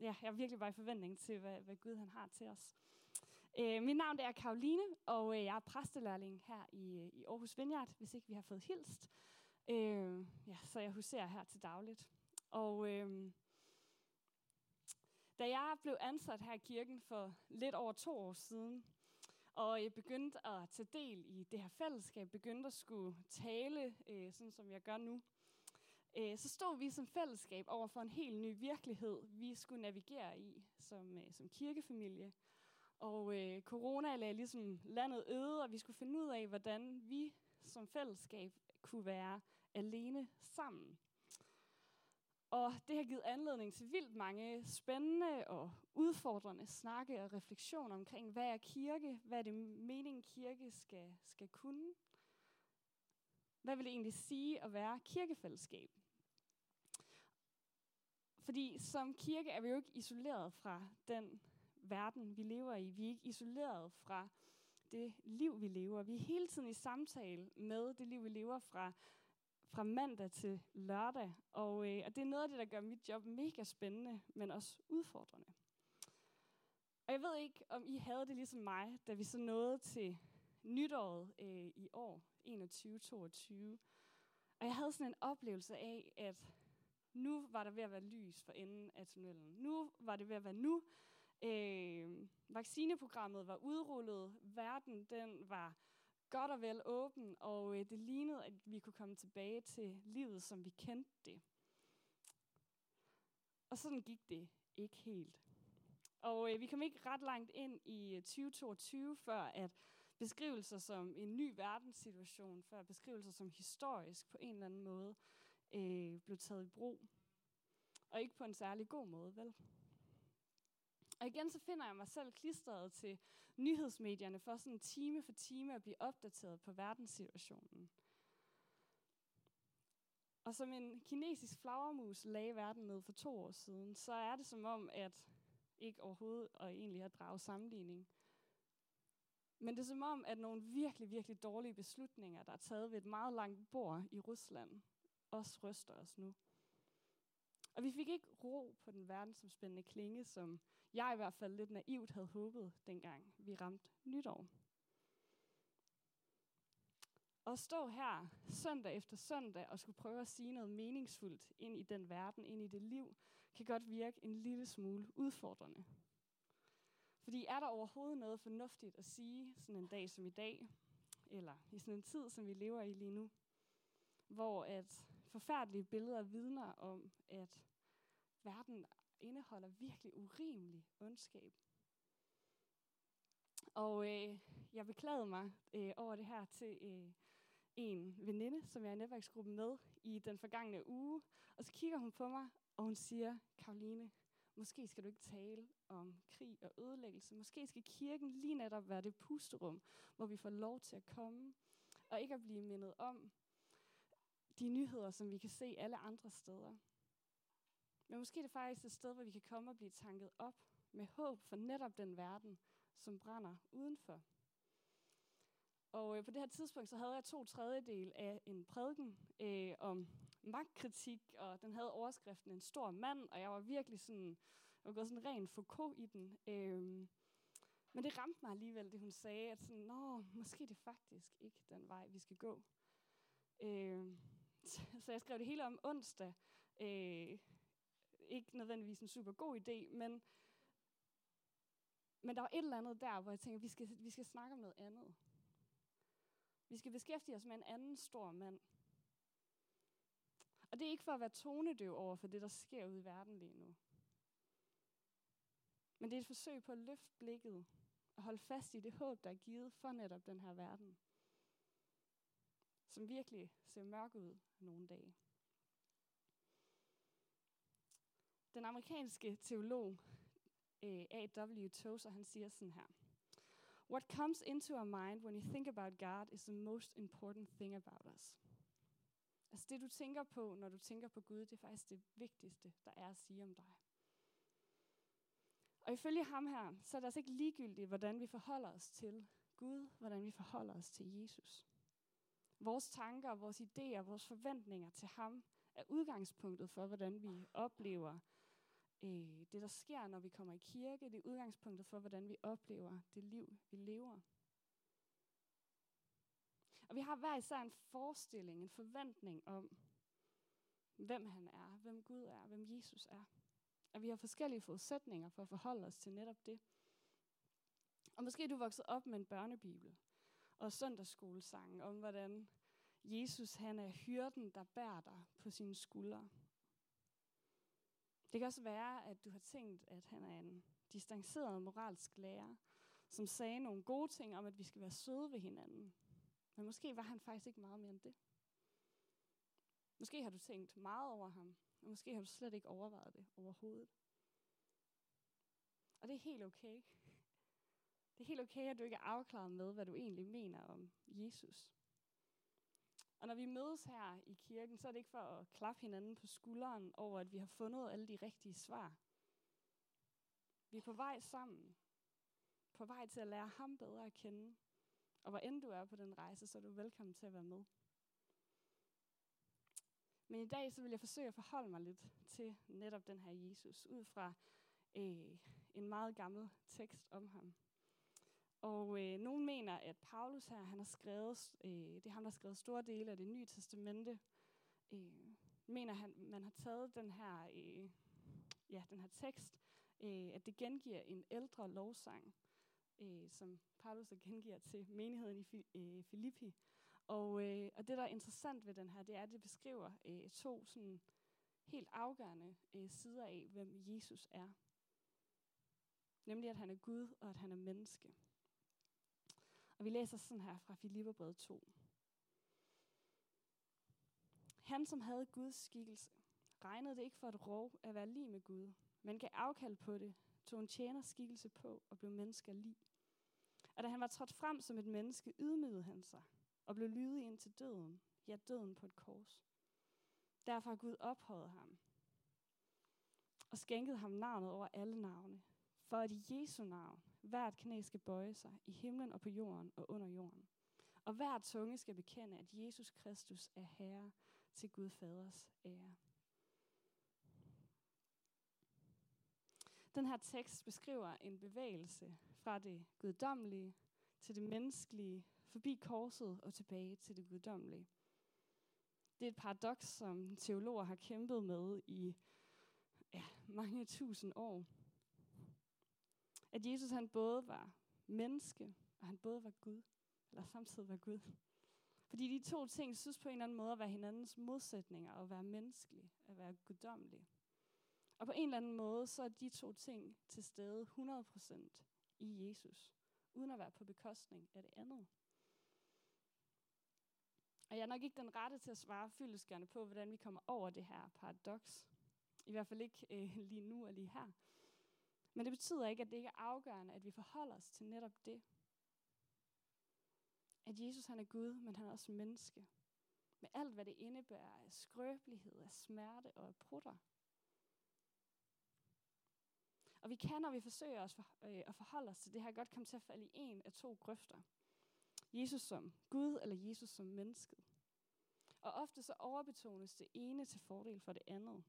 ja, jeg er virkelig bare i forventning til, hvad, hvad Gud han har til os. Øh, mit navn er Karoline, og øh, jeg er præstelærling her i, i Aarhus Vineyard, hvis ikke vi har fået hilst. Øh, ja, så jeg huserer her til dagligt. Og øh, da jeg blev ansat her i kirken for lidt over to år siden, og jeg begyndte at tage del i det her fællesskab, begyndte at skulle tale, øh, sådan som jeg gør nu, øh, så stod vi som fællesskab over for en helt ny virkelighed, vi skulle navigere i som, øh, som kirkefamilie. Og øh, corona lagde ligesom landet øde, og vi skulle finde ud af, hvordan vi som fællesskab kunne være alene sammen. Og det har givet anledning til vildt mange spændende og udfordrende snakke og refleksioner omkring, hvad er kirke? Hvad er det meningen, kirke skal, skal kunne? Hvad vil det egentlig sige at være kirkefællesskab? Fordi som kirke er vi jo ikke isoleret fra den verden, vi lever i. Vi er ikke isoleret fra det liv, vi lever. Vi er hele tiden i samtale med det liv, vi lever fra fra mandag til lørdag. Og, øh, og det er noget af det, der gør mit job mega spændende, men også udfordrende. Og jeg ved ikke, om I havde det ligesom mig, da vi så nåede til nytåret øh, i år, 21-22. Og jeg havde sådan en oplevelse af, at nu var der ved at være lys for enden af tunnelen. Nu var det ved at være nu. Øh, vaccineprogrammet var udrullet. Verden den var godt og vel åben, og øh, det lignede, at vi kunne komme tilbage til livet, som vi kendte det. Og sådan gik det ikke helt. Og øh, vi kom ikke ret langt ind i øh, 2022, før at beskrivelser som en ny verdenssituation, før beskrivelser som historisk på en eller anden måde, øh, blev taget i brug. Og ikke på en særlig god måde, vel? Og igen så finder jeg mig selv klistret til nyhedsmedierne for sådan time for time at blive opdateret på verdenssituationen. Og som en kinesisk flagermus lagde verden ned for to år siden, så er det som om, at ikke overhovedet og egentlig at drage sammenligning. Men det er som om, at nogle virkelig, virkelig dårlige beslutninger, der er taget ved et meget langt bord i Rusland, også ryster os nu. Og vi fik ikke ro på den verdensomspændende klinge, som jeg i hvert fald lidt naivt havde håbet, dengang vi ramte nytår. Og stå her søndag efter søndag og skulle prøve at sige noget meningsfuldt ind i den verden, ind i det liv, kan godt virke en lille smule udfordrende. Fordi er der overhovedet noget fornuftigt at sige sådan en dag som i dag, eller i sådan en tid, som vi lever i lige nu? hvor at forfærdelige billeder vidner om, at verden indeholder virkelig urimelig ondskab. Og øh, jeg beklagede mig øh, over det her til øh, en veninde, som jeg er i netværksgruppen med i den forgangne uge. Og så kigger hun på mig, og hun siger, Karoline, måske skal du ikke tale om krig og ødelæggelse. Måske skal kirken lige netop være det pusterum, hvor vi får lov til at komme, og ikke at blive mindet om, de nyheder, som vi kan se alle andre steder. Men måske er det faktisk et sted, hvor vi kan komme og blive tanket op med håb for netop den verden, som brænder udenfor. Og øh, på det her tidspunkt, så havde jeg to tredjedel af en prædiken øh, om magtkritik, og den havde overskriften En stor mand, og jeg var virkelig sådan, jeg var gået sådan ren Foucault i den. Øh, men det ramte mig alligevel, det hun sagde, at sådan, Nå, måske det faktisk ikke den vej, vi skal gå. Øh, så jeg skrev det hele om onsdag. Øh, ikke nødvendigvis en super god idé, men, men der var et eller andet der, hvor jeg tænkte, vi skal, vi skal snakke om noget andet. Vi skal beskæftige os med en anden stor mand. Og det er ikke for at være tonedøv over for det, der sker ude i verden lige nu. Men det er et forsøg på at løfte blikket og holde fast i det håb, der er givet for netop den her verden som virkelig ser mørk ud nogle dage. Den amerikanske teolog eh, A.W. Tozer, han siger sådan her. What comes into our mind when you think about God is the most important thing about us. Altså det, du tænker på, når du tænker på Gud, det er faktisk det vigtigste, der er at sige om dig. Og ifølge ham her, så er det altså ikke ligegyldigt, hvordan vi forholder os til Gud, hvordan vi forholder os til Jesus. Vores tanker, vores idéer, vores forventninger til ham er udgangspunktet for, hvordan vi oplever øh, det, der sker, når vi kommer i kirke. Det er udgangspunktet for, hvordan vi oplever det liv, vi lever. Og vi har hver især en forestilling, en forventning om, hvem han er, hvem Gud er, hvem Jesus er. Og vi har forskellige forudsætninger for at forholde os til netop det. Og måske er du vokset op med en børnebibel og søndagsskolesangen om, hvordan Jesus han er hyrden, der bærer dig på sine skuldre. Det kan også være, at du har tænkt, at han er en distanceret moralsk lærer, som sagde nogle gode ting om, at vi skal være søde ved hinanden. Men måske var han faktisk ikke meget mere end det. Måske har du tænkt meget over ham, og måske har du slet ikke overvejet det overhovedet. Og det er helt okay. Det er helt okay, at du ikke er afklaret med, hvad du egentlig mener om Jesus. Og når vi mødes her i kirken, så er det ikke for at klappe hinanden på skulderen over, at vi har fundet alle de rigtige svar. Vi er på vej sammen. På vej til at lære ham bedre at kende. Og hvor end du er på den rejse, så er du velkommen til at være med. Men i dag så vil jeg forsøge at forholde mig lidt til netop den her Jesus, ud fra øh, en meget gammel tekst om ham. Og øh, nogen mener, at Paulus her, han har skrevet, øh, det er ham, der har skrevet store dele af det nye testamente, øh, mener han, man har taget den her, øh, ja, den her tekst, øh, at det gengiver en ældre lovsang, øh, som Paulus gengiver til menigheden i øh, Filippi. Og, øh, og det, der er interessant ved den her, det er, at det beskriver øh, to sådan helt afgørende øh, sider af, hvem Jesus er. Nemlig, at han er Gud, og at han er menneske. Og vi læser sådan her fra Filipperbrevet 2. Han, som havde Guds skikkelse, regnede det ikke for et rov at være lige med Gud, men gav afkald på det, tog en tjener skikkelse på og blev mennesker lige. Og da han var trådt frem som et menneske, ydmygede han sig og blev lydig ind til døden, ja døden på et kors. Derfor har Gud ophøjet ham og skænket ham navnet over alle navne, for at i Jesu navn hvert knæ skal bøje sig i himlen og på jorden og under jorden. Og hver tunge skal bekende, at Jesus Kristus er Herre til Gud Faders ære. Den her tekst beskriver en bevægelse fra det guddommelige til det menneskelige, forbi korset og tilbage til det guddommelige. Det er et paradoks, som teologer har kæmpet med i ja, mange tusind år. At Jesus han både var menneske, og han både var Gud, eller samtidig var Gud. Fordi de to ting synes på en eller anden måde at være hinandens modsætninger, at være menneskelig, at være guddommelig. Og på en eller anden måde, så er de to ting til stede 100% i Jesus, uden at være på bekostning af det andet. Og jeg er nok ikke den rette til at svare fyldesgørende på, hvordan vi kommer over det her paradoks. I hvert fald ikke øh, lige nu og lige her. Men det betyder ikke, at det ikke er afgørende, at vi forholder os til netop det. At Jesus han er Gud, men han er også menneske. Med alt, hvad det indebærer af skrøbelighed, af smerte og af prutter. Og vi kan, når vi forsøger os for, øh, at forholde os til det her, godt komme til at falde i en af to grøfter. Jesus som Gud eller Jesus som mennesket. Og ofte så overbetones det ene til fordel for det andet.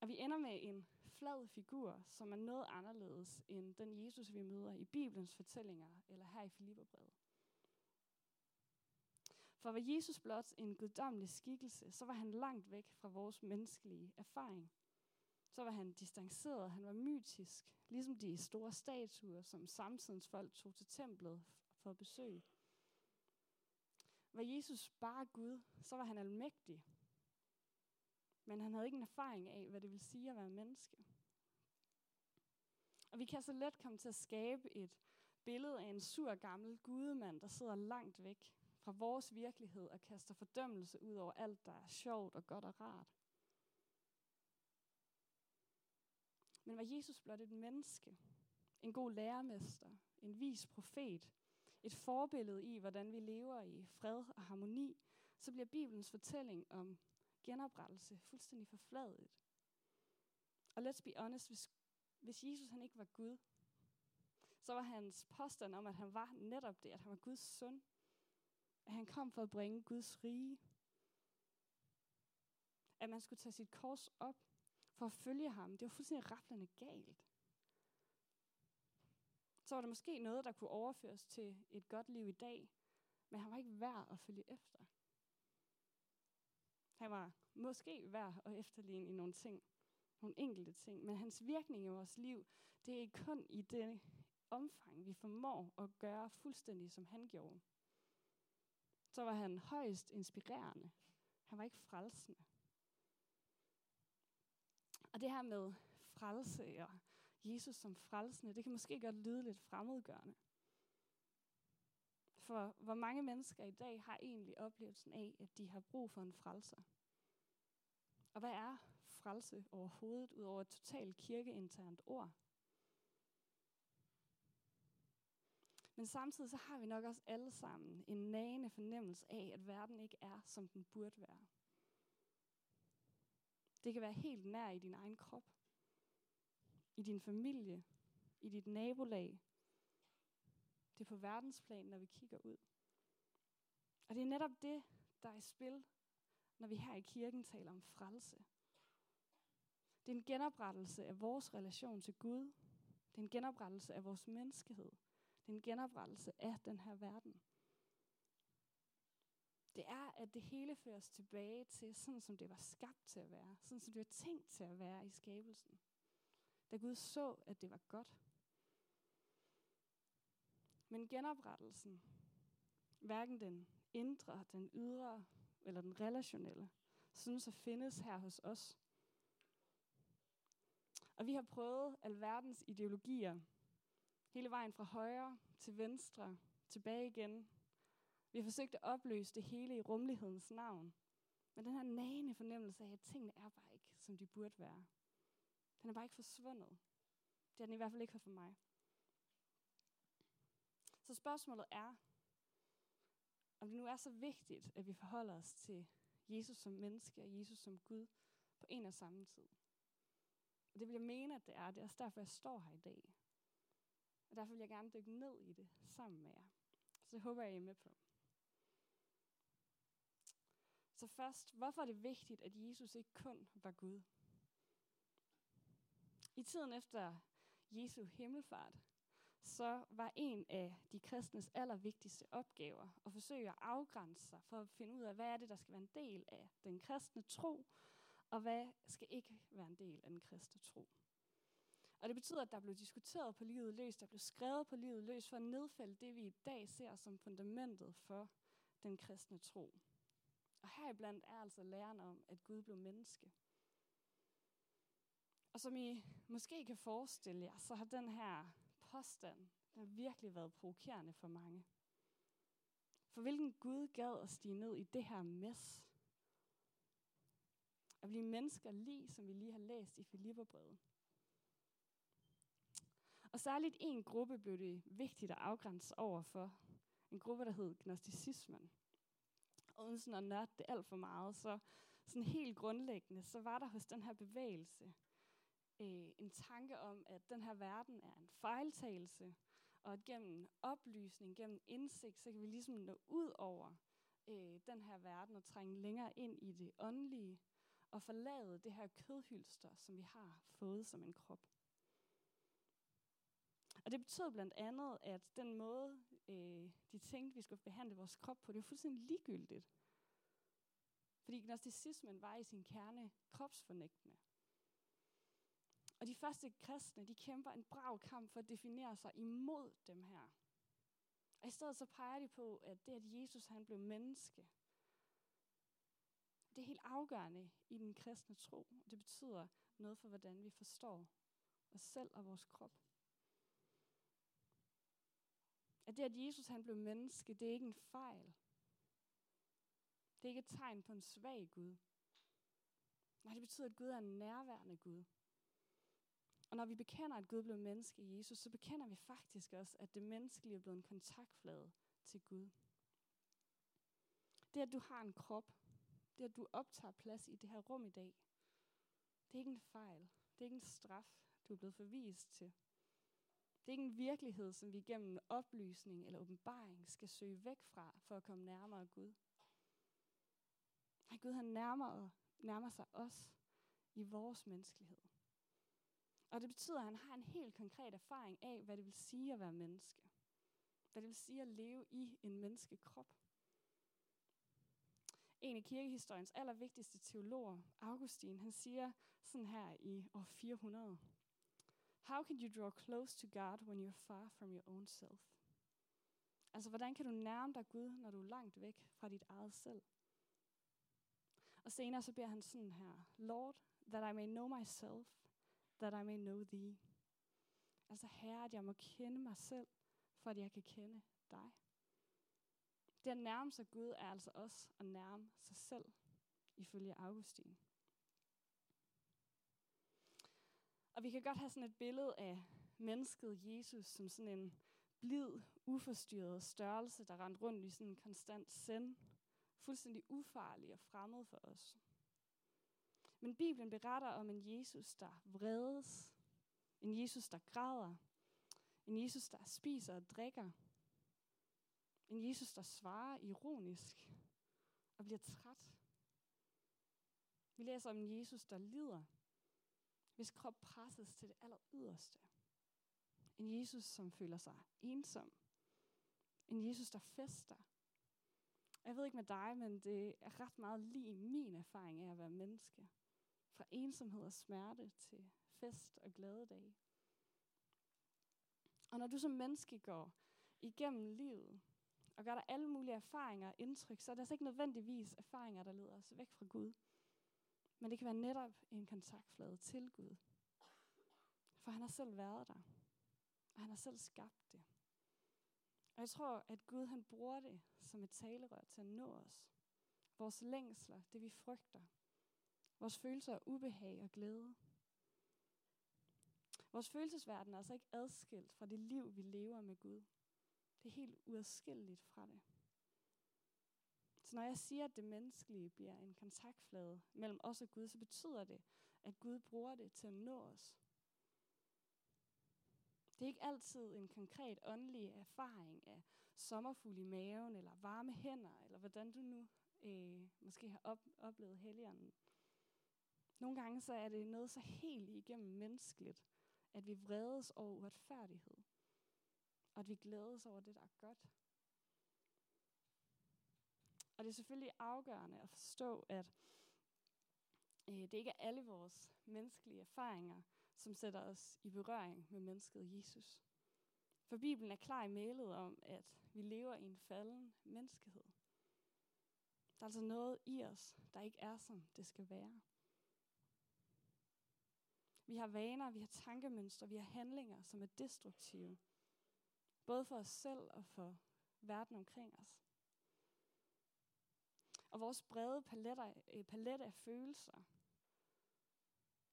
Og vi ender med en flad figur, som er noget anderledes end den Jesus, vi møder i Bibelens fortællinger eller her i Filipperbrevet. For var Jesus blot en guddommelig skikkelse, så var han langt væk fra vores menneskelige erfaring. Så var han distanceret, han var mytisk, ligesom de store statuer, som samtidens folk tog til templet for at besøge. Var Jesus bare Gud, så var han almægtig. Men han havde ikke en erfaring af, hvad det vil sige at være menneske. Og vi kan så let komme til at skabe et billede af en sur gammel gudemand, der sidder langt væk fra vores virkelighed og kaster fordømmelse ud over alt, der er sjovt og godt og rart. Men var Jesus blot et menneske, en god lærermester, en vis profet, et forbillede i, hvordan vi lever i fred og harmoni, så bliver Bibelens fortælling om genoprettelse fuldstændig forfladet. Og let's be honest, hvis, hvis Jesus han ikke var Gud, så var hans påstand om, at han var netop det, at han var Guds søn, at han kom for at bringe Guds rige, at man skulle tage sit kors op, for at følge ham. Det var fuldstændig rafflende galt. Så var der måske noget, der kunne overføres til et godt liv i dag, men han var ikke værd at følge efter. Han var måske værd at efterligne i nogle ting, nogle enkelte ting, men hans virkning i vores liv, det er ikke kun i det omfang, vi formår at gøre fuldstændig, som han gjorde. Så var han højst inspirerende. Han var ikke frelsende. Og det her med frelse og Jesus som frelsende, det kan måske godt lyde lidt fremmedgørende. For hvor mange mennesker i dag har egentlig oplevelsen af, at de har brug for en frelser? Og hvad er frelse overhovedet, ud over et totalt kirkeinternt ord? Men samtidig så har vi nok også alle sammen en nagende fornemmelse af, at verden ikke er, som den burde være. Det kan være helt nær i din egen krop, i din familie, i dit nabolag. Det er på verdensplan, når vi kigger ud. Og det er netop det, der er i spil, når vi her i kirken taler om frelse. Det er en genoprettelse af vores relation til Gud. Det er en genoprettelse af vores menneskehed. Det er en genoprettelse af den her verden. Det er, at det hele føres tilbage til, sådan som det var skabt til at være. Sådan som det var tænkt til at være i skabelsen. Da Gud så, at det var godt. Men genoprettelsen, hverken den indre, den ydre eller den relationelle, synes at findes her hos os. Og vi har prøvet alverdens ideologier, hele vejen fra højre til venstre, tilbage igen. Vi har forsøgt at opløse det hele i rummelighedens navn. Men den her nagende fornemmelse af, at tingene er bare ikke, som de burde være. Den er bare ikke forsvundet. Det er den i hvert fald ikke for mig. Så spørgsmålet er, om det nu er så vigtigt, at vi forholder os til Jesus som menneske og Jesus som Gud på en og samme tid. Og det vil jeg mene, at det er. Det er også derfor, jeg står her i dag. Og derfor vil jeg gerne dykke ned i det sammen med jer. Så det håber jeg, I er med på. Så først, hvorfor er det vigtigt, at Jesus ikke kun var Gud? I tiden efter Jesu himmelfart, så var en af de kristnes allervigtigste opgaver at forsøge at afgrænse sig for at finde ud af, hvad er det, der skal være en del af den kristne tro, og hvad skal ikke være en del af den kristne tro. Og det betyder, at der blev diskuteret på livet løs, der blev skrevet på livet løs for at nedfælde det, vi i dag ser som fundamentet for den kristne tro. Og heriblandt er altså læren om, at Gud blev menneske. Og som I måske kan forestille jer, så har den her påstand der har virkelig været provokerende for mange. For hvilken Gud gad at stige ned i det her mess? At blive mennesker lige, som vi lige har læst i Filipperbrevet. Og særligt en gruppe blev det vigtigt at afgrænse over for. En gruppe, der hed gnosticismen. Og uden sådan at nørde det alt for meget, så sådan helt grundlæggende, så var der hos den her bevægelse øh, en tanke om, at den her verden er en fejltagelse, og at gennem oplysning, gennem indsigt, så kan vi ligesom nå ud over øh, den her verden og trænge længere ind i det åndelige, og forlade det her kødhylster, som vi har fået som en krop. Og det betød blandt andet, at den måde, øh, de tænkte, vi skulle behandle vores krop på, det var fuldstændig ligegyldigt. Fordi gnosticismen var i sin kerne kropsfornægtende. Og de første kristne, de kæmper en brav kamp for at definere sig imod dem her. Og i stedet så peger de på, at det, at Jesus han blev menneske, det er helt afgørende i den kristne tro. Det betyder noget for, hvordan vi forstår os selv og vores krop. At det, at Jesus han blev menneske, det er ikke en fejl. Det er ikke et tegn på en svag Gud. Nej, det betyder, at Gud er en nærværende Gud. Og når vi bekender, at Gud blev menneske i Jesus, så bekender vi faktisk også, at det menneskelige er blevet en kontaktflade til Gud. Det, at du har en krop, det, at du optager plads i det her rum i dag, det er ikke en fejl. Det er ikke en straf, du er blevet forvist til. Det er ikke en virkelighed, som vi gennem oplysning eller åbenbaring skal søge væk fra, for at komme nærmere Gud. Nej, Gud han nærmer, nærmer sig os i vores menneskelighed. Og det betyder, at han har en helt konkret erfaring af, hvad det vil sige at være menneske. Hvad det vil sige at leve i en menneskekrop. En af kirkehistoriens allervigtigste teologer, Augustin, han siger sådan her i år 400. How can you draw close to God when you're far from your own self? Altså, hvordan kan du nærme dig Gud, når du er langt væk fra dit eget selv? Og senere så beder han sådan her, Lord, that I may know myself, that I may know thee. Altså, Herre, at jeg må kende mig selv, for at jeg kan kende dig. Det at nærme sig Gud er altså også at nærme sig selv, ifølge Augustin. Og vi kan godt have sådan et billede af mennesket Jesus som sådan en blid, uforstyrret størrelse, der rendte rundt i sådan en konstant send, fuldstændig ufarlig og fremmed for os. Men Bibelen beretter om en Jesus, der vredes, en Jesus, der græder, en Jesus, der spiser og drikker, en Jesus, der svarer ironisk og bliver træt. Vi læser om en Jesus, der lider, hvis krop presses til det aller yderste. En Jesus, som føler sig ensom. En Jesus, der fester. Jeg ved ikke med dig, men det er ret meget lige min erfaring af at være menneske. Fra ensomhed og smerte til fest og glade dage. Og når du som menneske går igennem livet, og gør der alle mulige erfaringer og indtryk, så er det altså ikke nødvendigvis erfaringer, der leder os væk fra Gud. Men det kan være netop en kontaktflade til Gud. For han har selv været der. Og han har selv skabt det. Og jeg tror, at Gud han bruger det som et talerør til at nå os. Vores længsler, det vi frygter. Vores følelser er ubehag og glæde. Vores følelsesverden er altså ikke adskilt fra det liv, vi lever med Gud. Det er helt uadskilleligt fra det. Så når jeg siger, at det menneskelige bliver en kontaktflade mellem os og Gud, så betyder det, at Gud bruger det til at nå os. Det er ikke altid en konkret åndelig erfaring af sommerfugl i maven, eller varme hænder, eller hvordan du nu øh, måske har op, oplevet helligånden. Nogle gange så er det noget så helt igennem menneskeligt, at vi vredes over uretfærdighed, og at vi glædes over det, der er godt. Og det er selvfølgelig afgørende at forstå, at øh, det ikke er alle vores menneskelige erfaringer, som sætter os i berøring med mennesket Jesus. For Bibelen er klar i mailet om, at vi lever i en falden menneskehed. Der er altså noget i os, der ikke er, som det skal være. Vi har vaner, vi har tankemønstre, vi har handlinger, som er destruktive. Både for os selv og for verden omkring os. Og vores brede paletter, øh, palet af følelser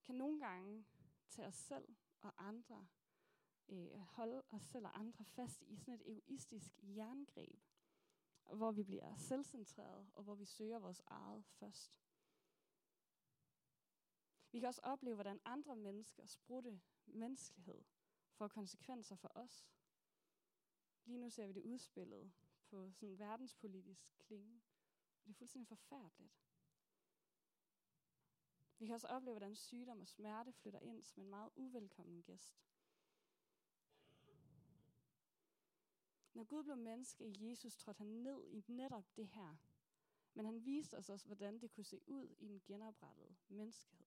kan nogle gange tage os selv og andre, øh, holde os selv og andre fast i sådan et egoistisk jerngreb, hvor vi bliver selvcentreret, og hvor vi søger vores eget først. Vi kan også opleve, hvordan andre menneskers brudte menneskelighed får konsekvenser for os. Lige nu ser vi det udspillet på sådan en verdenspolitisk klinge. Og det er fuldstændig forfærdeligt. Vi kan også opleve, hvordan sygdom og smerte flytter ind som en meget uvelkommen gæst. Når Gud blev menneske i Jesus, trådte han ned i netop det her. Men han viste os også, hvordan det kunne se ud i en genoprettet menneskehed.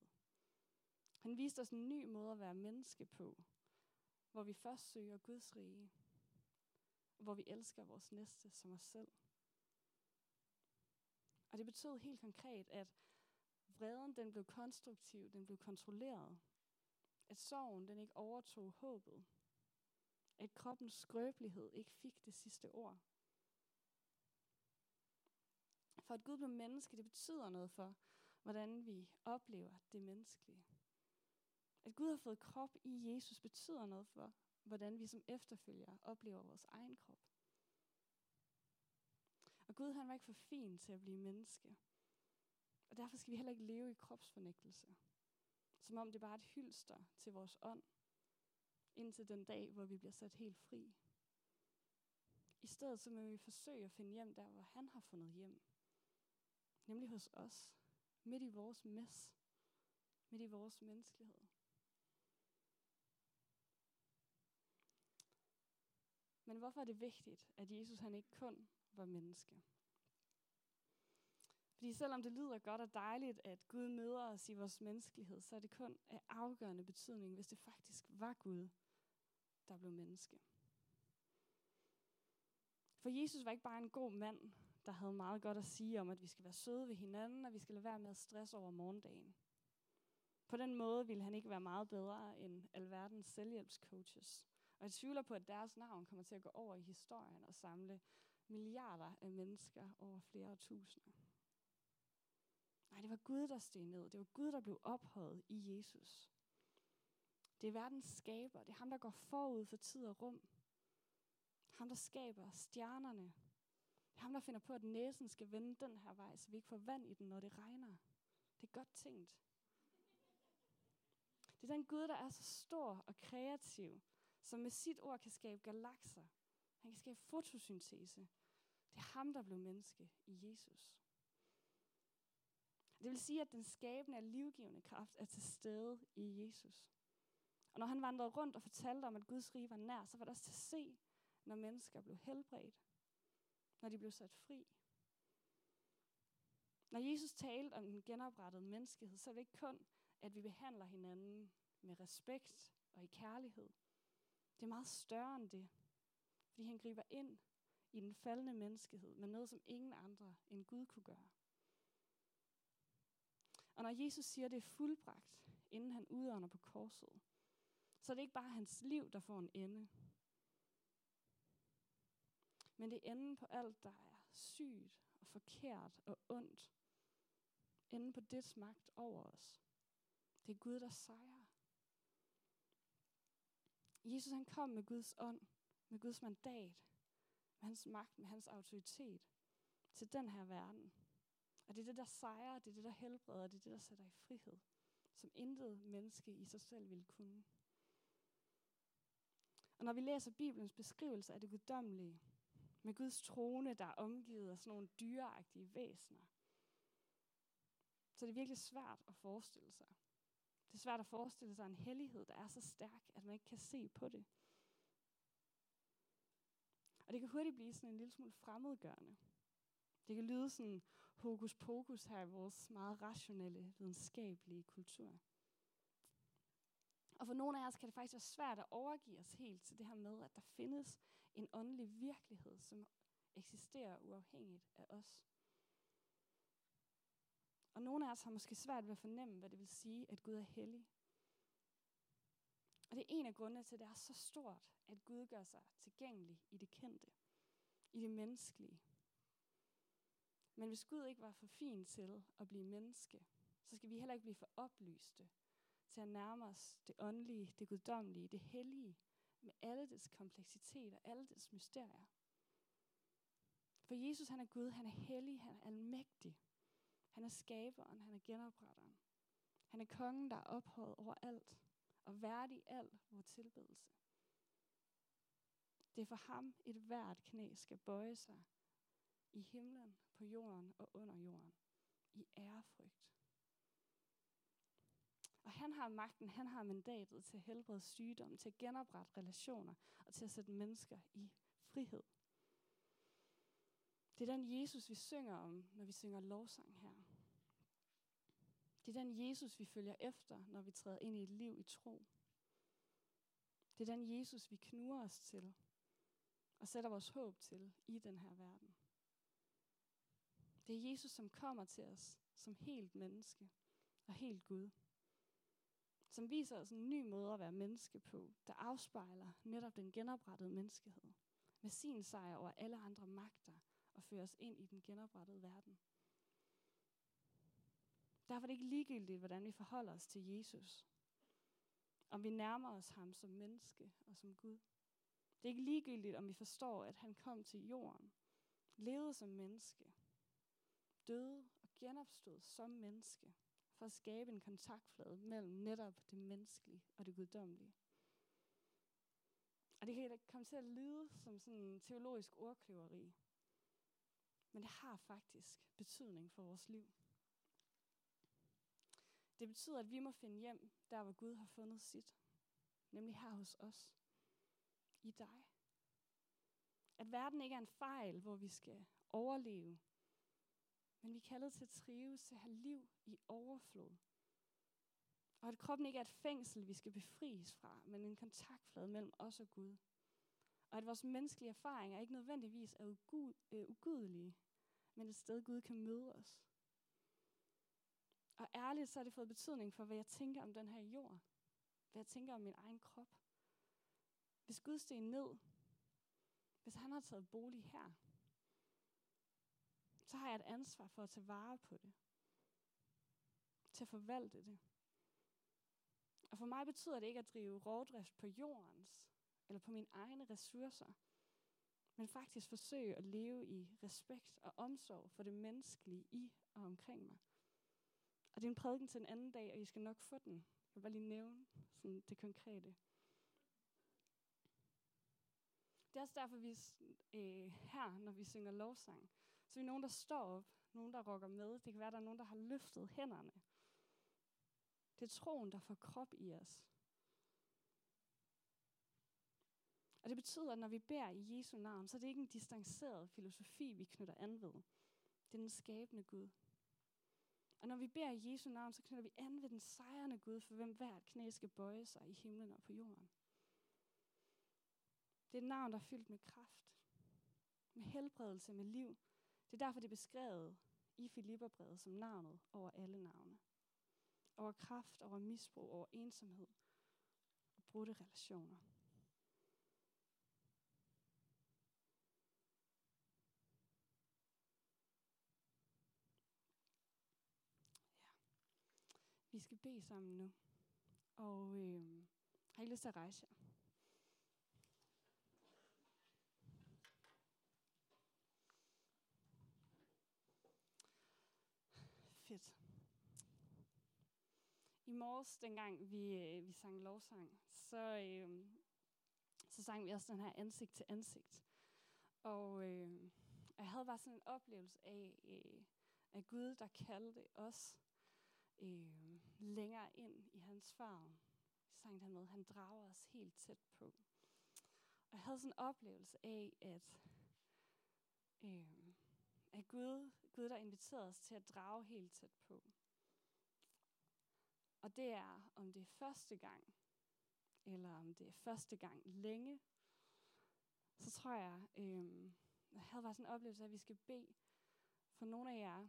Han viste os en ny måde at være menneske på, hvor vi først søger Guds rige, og hvor vi elsker vores næste som os selv. Og det betød helt konkret, at vreden den blev konstruktiv, den blev kontrolleret. At sorgen den ikke overtog håbet. At kroppens skrøbelighed ikke fik det sidste ord. For at Gud blev menneske, det betyder noget for, hvordan vi oplever det menneskelige. At Gud har fået krop i Jesus betyder noget for, hvordan vi som efterfølgere oplever vores egen krop. Og Gud han var ikke for fin til at blive menneske. Og derfor skal vi heller ikke leve i kropsfornægtelse. Som om det bare er et hylster til vores ånd, indtil den dag, hvor vi bliver sat helt fri. I stedet så må vi forsøge at finde hjem der, hvor han har fundet hjem. Nemlig hos os, midt i vores mess, midt i vores menneskelighed. Men hvorfor er det vigtigt, at Jesus han ikke kun var menneske? Fordi selvom det lyder godt og dejligt, at Gud møder os i vores menneskelighed, så er det kun af afgørende betydning, hvis det faktisk var Gud, der blev menneske. For Jesus var ikke bare en god mand, der havde meget godt at sige om, at vi skal være søde ved hinanden, og vi skal lade være med at stresse over morgendagen. På den måde ville han ikke være meget bedre end alverdens selvhjælpscoaches. Og jeg tvivler på, at deres navn kommer til at gå over i historien og samle milliarder af mennesker over flere tusinder. Nej, det var Gud, der steg ned. Det var Gud, der blev ophøjet i Jesus. Det er verdens skaber. Det er ham, der går forud for tid og rum. Ham, der skaber stjernerne. Det er ham, der finder på, at næsen skal vende den her vej, så vi ikke får vand i den, når det regner. Det er godt tænkt. Det er den Gud, der er så stor og kreativ, som med sit ord kan skabe galakser. Han kan skabe fotosyntese. Det er ham, der blev menneske i Jesus. Det vil sige, at den skabende og livgivende kraft er til stede i Jesus. Og når han vandrede rundt og fortalte om, at Guds rige var nær, så var det også til at se, når mennesker blev helbredt, når de blev sat fri. Når Jesus talte om den genoprettede menneskehed, så er det ikke kun, at vi behandler hinanden med respekt og i kærlighed. Det er meget større end det, fordi han griber ind i den faldende menneskehed med noget, som ingen andre end Gud kunne gøre. Og når Jesus siger, at det er fuldbragt, inden han udånder på korset, så er det ikke bare hans liv, der får en ende. Men det er enden på alt, der er sygt og forkert og ondt. Enden på dets magt over os. Det er Gud, der sejrer. Jesus han kom med Guds ånd, med Guds mandat, med hans magt, med hans autoritet til den her verden. Og det er det, der sejrer, det er det, der helbreder, det er det, der sætter i frihed, som intet menneske i sig selv ville kunne. Og når vi læser Bibelens beskrivelse af det guddommelige, med Guds trone, der er omgivet af sådan nogle dyreagtige væsener, så er det virkelig svært at forestille sig. Det er svært at forestille sig en hellighed, der er så stærk, at man ikke kan se på det. Og det kan hurtigt blive sådan en lille smule fremmedgørende. Det kan lyde sådan hokus pokus her i vores meget rationelle, videnskabelige kultur. Og for nogle af os kan det faktisk være svært at overgive os helt til det her med, at der findes en åndelig virkelighed, som eksisterer uafhængigt af os. Og nogle af os har måske svært ved at fornemme, hvad det vil sige, at Gud er hellig. Og det er en af grundene til, at det er så stort, at Gud gør sig tilgængelig i det kendte, i det menneskelige. Men hvis Gud ikke var for fin til at blive menneske, så skal vi heller ikke blive for oplyste til at nærme os det åndelige, det guddommelige, det hellige, med alle dets kompleksitet og alle dets mysterier. For Jesus, han er Gud, han er hellig, han. Han er skaberen, han er genopretteren. Han er kongen, der er ophøjet over alt og værdig al vores tilbedelse. Det er for ham, et hvert knæ skal bøje sig i himlen, på jorden og under jorden, i ærefrygt. Og han har magten, han har mandatet til at helbrede sygdom, til at genoprette relationer og til at sætte mennesker i frihed. Det er den Jesus, vi synger om, når vi synger lovsang her. Det er den Jesus, vi følger efter, når vi træder ind i et liv i tro. Det er den Jesus, vi knuger os til og sætter vores håb til i den her verden. Det er Jesus, som kommer til os som helt menneske og helt Gud. Som viser os en ny måde at være menneske på, der afspejler netop den genoprettede menneskehed. Med sin sejr over alle andre magter og fører os ind i den genoprettede verden. Derfor er det ikke ligegyldigt, hvordan vi forholder os til Jesus. Om vi nærmer os ham som menneske og som Gud. Det er ikke ligegyldigt, om vi forstår, at han kom til jorden, levede som menneske, døde og genopstod som menneske, for at skabe en kontaktflade mellem netop det menneskelige og det guddommelige. Og det kan komme til at lyde som sådan en teologisk ordkløveri, men det har faktisk betydning for vores liv. Det betyder, at vi må finde hjem, der hvor Gud har fundet sit. Nemlig her hos os. I dig. At verden ikke er en fejl, hvor vi skal overleve. Men vi er kaldet til at trives, til at have liv i overflod. Og at kroppen ikke er et fængsel, vi skal befries fra, men en kontaktflade mellem os og Gud. Og at vores menneskelige erfaringer ikke nødvendigvis er ugud, øh, ugudelige, men et sted, Gud kan møde os. Ærligt, så har det fået betydning for, hvad jeg tænker om den her jord. Hvad jeg tænker om min egen krop. Hvis Gud steg ned, hvis han har taget bolig her, så har jeg et ansvar for at tage vare på det. Til at forvalte det. Og for mig betyder det ikke at drive rovdrift på jordens, eller på mine egne ressourcer, men faktisk forsøge at leve i respekt og omsorg for det menneskelige i og omkring mig. Og det er en prædiken til en anden dag, og I skal nok få den. Jeg vil bare lige nævne sådan det konkrete. Det er også derfor, vi øh, her, når vi synger lovsang, så er vi nogen, der står op, nogen, der rokker med. Det kan være, der er nogen, der har løftet hænderne. Det er troen, der får krop i os. Og det betyder, at når vi beder i Jesu navn, så er det ikke en distanceret filosofi, vi knytter an ved. Det er den skabende Gud. Og når vi beder i Jesu navn, så knytter vi an ved den sejrende Gud, for hvem hvert knæ skal bøje sig i himlen og på jorden. Det er et navn, der er fyldt med kraft, med helbredelse, med liv. Det er derfor, det er beskrevet i Filipperbrevet som navnet over alle navne. Over kraft, over misbrug, over ensomhed og brudte relationer. Vi skal bede sammen nu. Og øh, har I lyst til at rejse jer? Fedt. I morges, dengang vi, øh, vi sang lovsang, så, øh, så sang vi også den her ansigt til ansigt. Og øh, jeg havde bare sådan en oplevelse af, øh, at Gud, der kaldte os øh, længere ind i hans favn. Sang han med, han drager os helt tæt på. Og jeg havde sådan en oplevelse af, at, øh, at Gud, Gud, der inviterede os til at drage helt tæt på. Og det er, om det er første gang, eller om det er første gang længe, så tror jeg, øh, jeg havde bare sådan en oplevelse af, at vi skal bede for nogle af jer,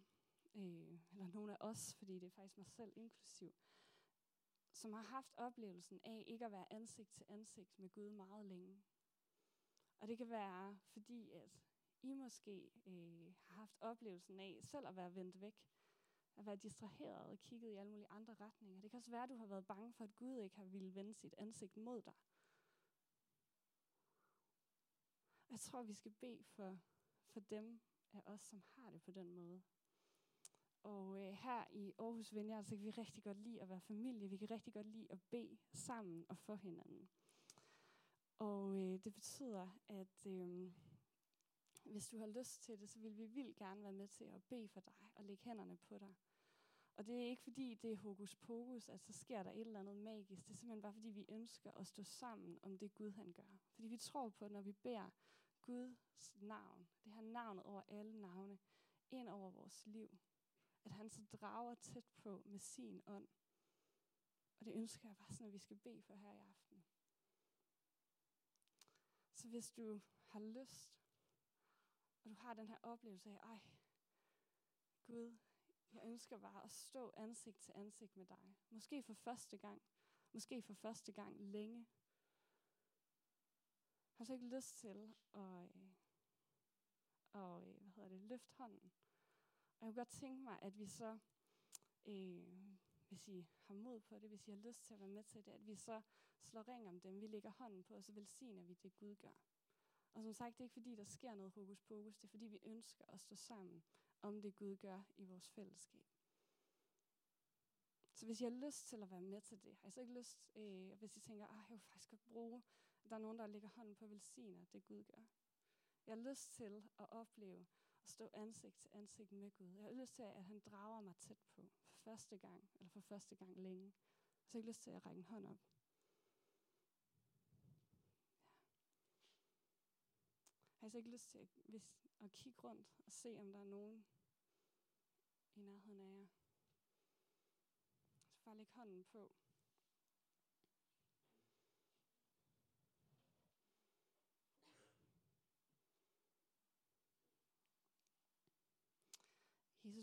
øh, eller nogen af os, fordi det er faktisk mig selv inklusiv, som har haft oplevelsen af ikke at være ansigt til ansigt med Gud meget længe. Og det kan være, fordi at I måske øh, har haft oplevelsen af selv at være vendt væk, at være distraheret og kigget i alle mulige andre retninger. Det kan også være, at du har været bange for, at Gud ikke har ville vende sit ansigt mod dig. Jeg tror, vi skal bede for, for dem af os, som har det på den måde. Og øh, her i Aarhus Vineyard, så kan vi rigtig godt lide at være familie. Vi kan rigtig godt lide at bede sammen og for hinanden. Og øh, det betyder, at øh, hvis du har lyst til det, så vil vi vildt gerne være med til at bede for dig og lægge hænderne på dig. Og det er ikke fordi, det er hokus pokus, at så sker der et eller andet magisk. Det er simpelthen bare fordi, vi ønsker at stå sammen om det Gud han gør. Fordi vi tror på, at når vi beder Guds navn, det her navnet over alle navne, ind over vores liv, at han så drager tæt på med sin ånd. Og det ønsker jeg bare sådan, at vi skal bede for her i aften. Så hvis du har lyst, og du har den her oplevelse af, ej, Gud, jeg ønsker bare at stå ansigt til ansigt med dig. Måske for første gang. Måske for første gang længe. Har så ikke lyst til at, øh, og, øh, hvad hedder det, løfte hånden og jeg kunne godt tænke mig, at vi så, øh, hvis I har mod på det, hvis I har lyst til at være med til det, at vi så slår ring om dem, vi lægger hånden på, og så velsigner vi det, Gud gør. Og som sagt, det er ikke fordi, der sker noget hokus pokus, det er fordi, vi ønsker at stå sammen om det, Gud gør i vores fællesskab. Så hvis I har lyst til at være med til det, har I så ikke lyst, øh, hvis I tænker, at jeg vil faktisk godt bruge, at der er nogen, der lægger hånden på velsigner det, Gud gør. Jeg har lyst til at opleve, at stå ansigt til ansigt med Gud. Jeg har lyst til, at han drager mig tæt på. For første gang, eller for første gang længe, så jeg har lyst til at række en hånd op. Jeg har så ikke lyst til at, hvis, at kigge rundt og se, om der er nogen i nærheden af jer. Så bare læg hånden på.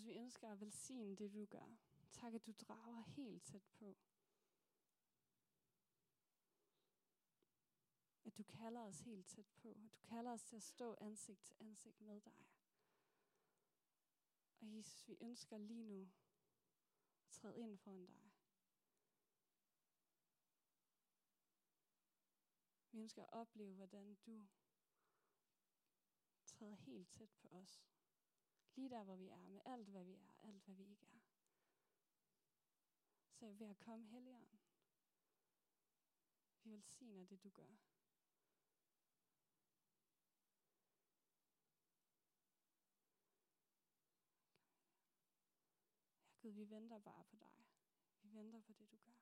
Jesus, vi ønsker at velsigne det, du gør. Tak, at du drager helt tæt på. At du kalder os helt tæt på. At du kalder os til at stå ansigt til ansigt med dig. Og Jesus, vi ønsker lige nu at træde ind foran dig. Vi ønsker at opleve, hvordan du træder helt tæt på os. Lige der, hvor vi er, med alt, hvad vi er, alt, hvad vi ikke er. Så ved at komme, Helligånd, vi velsigner det, du gør. Ja, Gud, vi venter bare på dig. Vi venter på det, du gør.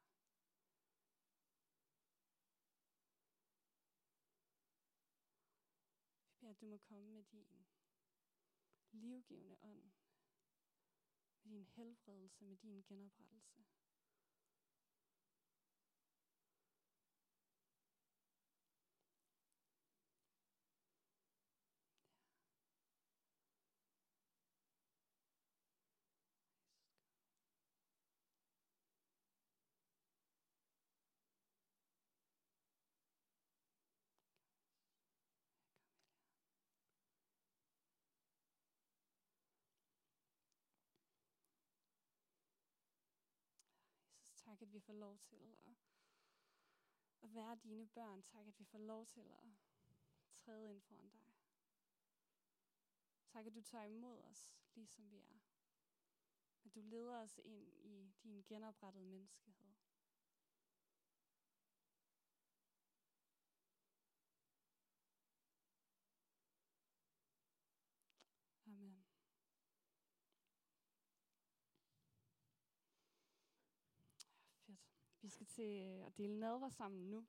Vi beder, at du må komme med din livgivende ånd, med din helbredelse, med din genoprettelse. Jesus, tak, at vi får lov til at, at være dine børn. Tak, at vi får lov til at træde ind foran dig. Tak, at du tager imod os, ligesom vi er. At du leder os ind i din genoprettede menneskehed. Amen. Fedt. Vi skal til at dele nadver sammen nu.